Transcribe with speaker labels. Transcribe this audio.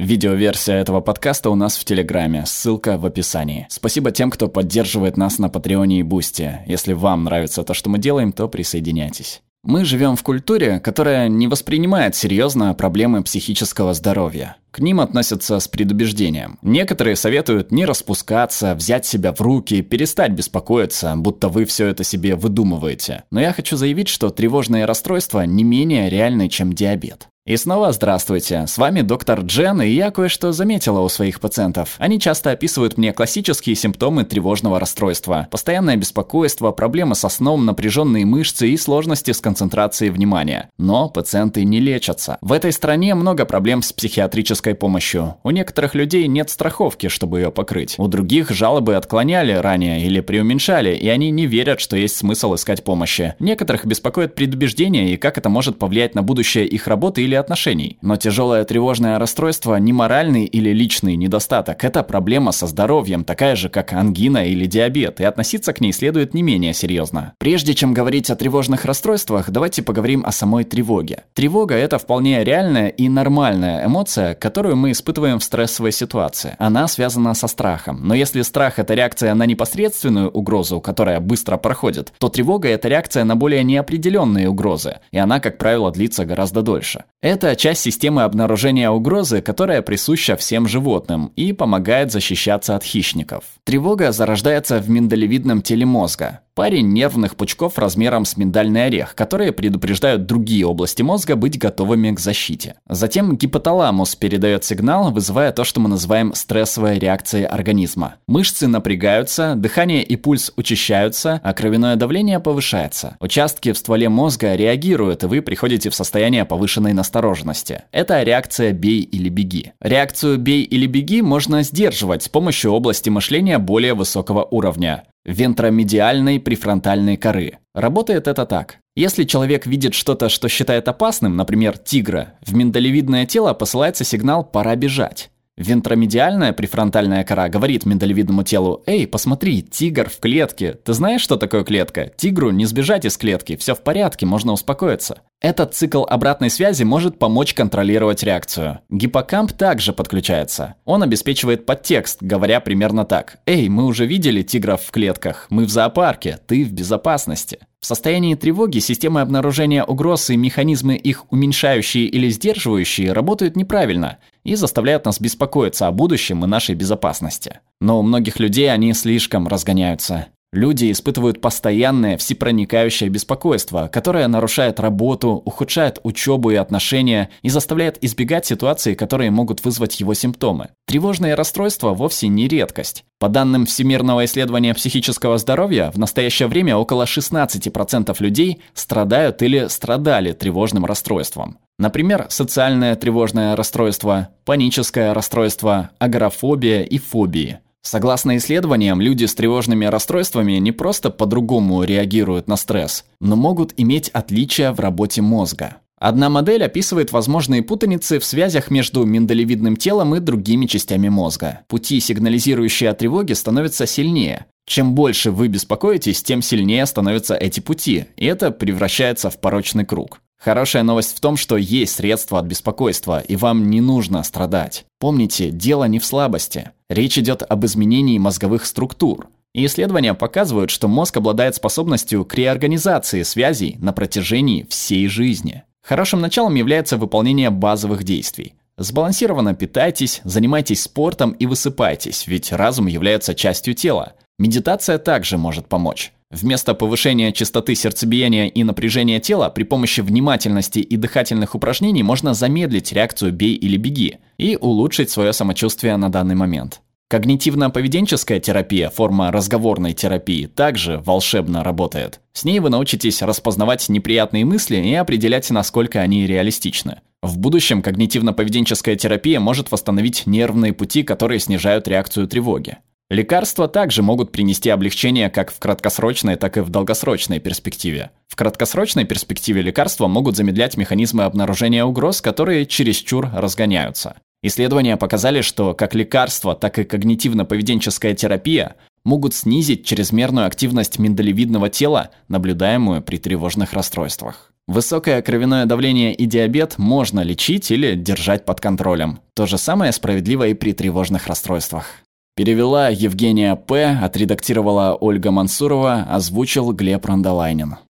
Speaker 1: Видеоверсия этого подкаста у нас в Телеграме, ссылка в описании. Спасибо тем, кто поддерживает нас на Патреоне и Бусти. Если вам нравится то, что мы делаем, то присоединяйтесь. Мы живем в культуре, которая не воспринимает серьезно проблемы психического здоровья. К ним относятся с предубеждением. Некоторые советуют не распускаться, взять себя в руки, перестать беспокоиться, будто вы все это себе выдумываете. Но я хочу заявить, что тревожные расстройства не менее реальны, чем диабет. И снова здравствуйте, с вами доктор Джен, и я кое-что заметила у своих пациентов. Они часто описывают мне классические симптомы тревожного расстройства. Постоянное беспокойство, проблемы со сном, напряженные мышцы и сложности с концентрацией внимания. Но пациенты не лечатся. В этой стране много проблем с психиатрической помощью. У некоторых людей нет страховки, чтобы ее покрыть. У других жалобы отклоняли ранее или преуменьшали, и они не верят, что есть смысл искать помощи. Некоторых беспокоит предубеждение и как это может повлиять на будущее их работы или отношений. Но тяжелое тревожное расстройство не моральный или личный недостаток. Это проблема со здоровьем, такая же, как ангина или диабет, и относиться к ней следует не менее серьезно. Прежде чем говорить о тревожных расстройствах, давайте поговорим о самой тревоге. Тревога – это вполне реальная и нормальная эмоция, которую мы испытываем в стрессовой ситуации. Она связана со страхом. Но если страх – это реакция на непосредственную угрозу, которая быстро проходит, то тревога – это реакция на более неопределенные угрозы, и она, как правило, длится гораздо дольше. Это часть системы обнаружения угрозы, которая присуща всем животным и помогает защищаться от хищников. Тревога зарождается в миндалевидном теле мозга паре нервных пучков размером с миндальный орех, которые предупреждают другие области мозга быть готовыми к защите. Затем гипоталамус передает сигнал, вызывая то, что мы называем стрессовой реакцией организма. Мышцы напрягаются, дыхание и пульс учащаются, а кровяное давление повышается. Участки в стволе мозга реагируют, и вы приходите в состояние повышенной настороженности. Это реакция «бей или беги». Реакцию «бей или беги» можно сдерживать с помощью области мышления более высокого уровня вентромедиальной префронтальной коры. Работает это так. Если человек видит что-то, что считает опасным, например, тигра, в миндалевидное тело посылается сигнал «пора бежать». Вентромедиальная префронтальная кора говорит миндалевидному телу «Эй, посмотри, тигр в клетке. Ты знаешь, что такое клетка? Тигру не сбежать из клетки, все в порядке, можно успокоиться». Этот цикл обратной связи может помочь контролировать реакцию. Гиппокамп также подключается. Он обеспечивает подтекст, говоря примерно так. «Эй, мы уже видели тигров в клетках, мы в зоопарке, ты в безопасности». В состоянии тревоги системы обнаружения угроз и механизмы их уменьшающие или сдерживающие работают неправильно и заставляют нас беспокоиться о будущем и нашей безопасности. Но у многих людей они слишком разгоняются. Люди испытывают постоянное всепроникающее беспокойство, которое нарушает работу, ухудшает учебу и отношения и заставляет избегать ситуаций, которые могут вызвать его симптомы. Тревожные расстройства вовсе не редкость. По данным Всемирного исследования психического здоровья, в настоящее время около 16% людей страдают или страдали тревожным расстройством. Например, социальное тревожное расстройство, паническое расстройство, агорафобия и фобии – Согласно исследованиям, люди с тревожными расстройствами не просто по-другому реагируют на стресс, но могут иметь отличия в работе мозга. Одна модель описывает возможные путаницы в связях между миндалевидным телом и другими частями мозга. Пути, сигнализирующие о тревоге, становятся сильнее. Чем больше вы беспокоитесь, тем сильнее становятся эти пути, и это превращается в порочный круг. Хорошая новость в том, что есть средства от беспокойства, и вам не нужно страдать. Помните, дело не в слабости. Речь идет об изменении мозговых структур. И исследования показывают, что мозг обладает способностью к реорганизации связей на протяжении всей жизни. Хорошим началом является выполнение базовых действий. Сбалансированно питайтесь, занимайтесь спортом и высыпайтесь, ведь разум является частью тела. Медитация также может помочь. Вместо повышения частоты сердцебиения и напряжения тела при помощи внимательности и дыхательных упражнений можно замедлить реакцию «бей или беги» и улучшить свое самочувствие на данный момент. Когнитивно-поведенческая терапия, форма разговорной терапии, также волшебно работает. С ней вы научитесь распознавать неприятные мысли и определять, насколько они реалистичны. В будущем когнитивно-поведенческая терапия может восстановить нервные пути, которые снижают реакцию тревоги. Лекарства также могут принести облегчение как в краткосрочной, так и в долгосрочной перспективе. В краткосрочной перспективе лекарства могут замедлять механизмы обнаружения угроз, которые чересчур разгоняются. Исследования показали, что как лекарства, так и когнитивно-поведенческая терапия могут снизить чрезмерную активность миндалевидного тела, наблюдаемую при тревожных расстройствах. Высокое кровяное давление и диабет можно лечить или держать под контролем. То же самое справедливо и при тревожных расстройствах. Перевела Евгения П., отредактировала Ольга Мансурова, озвучил Глеб Рандолайнин.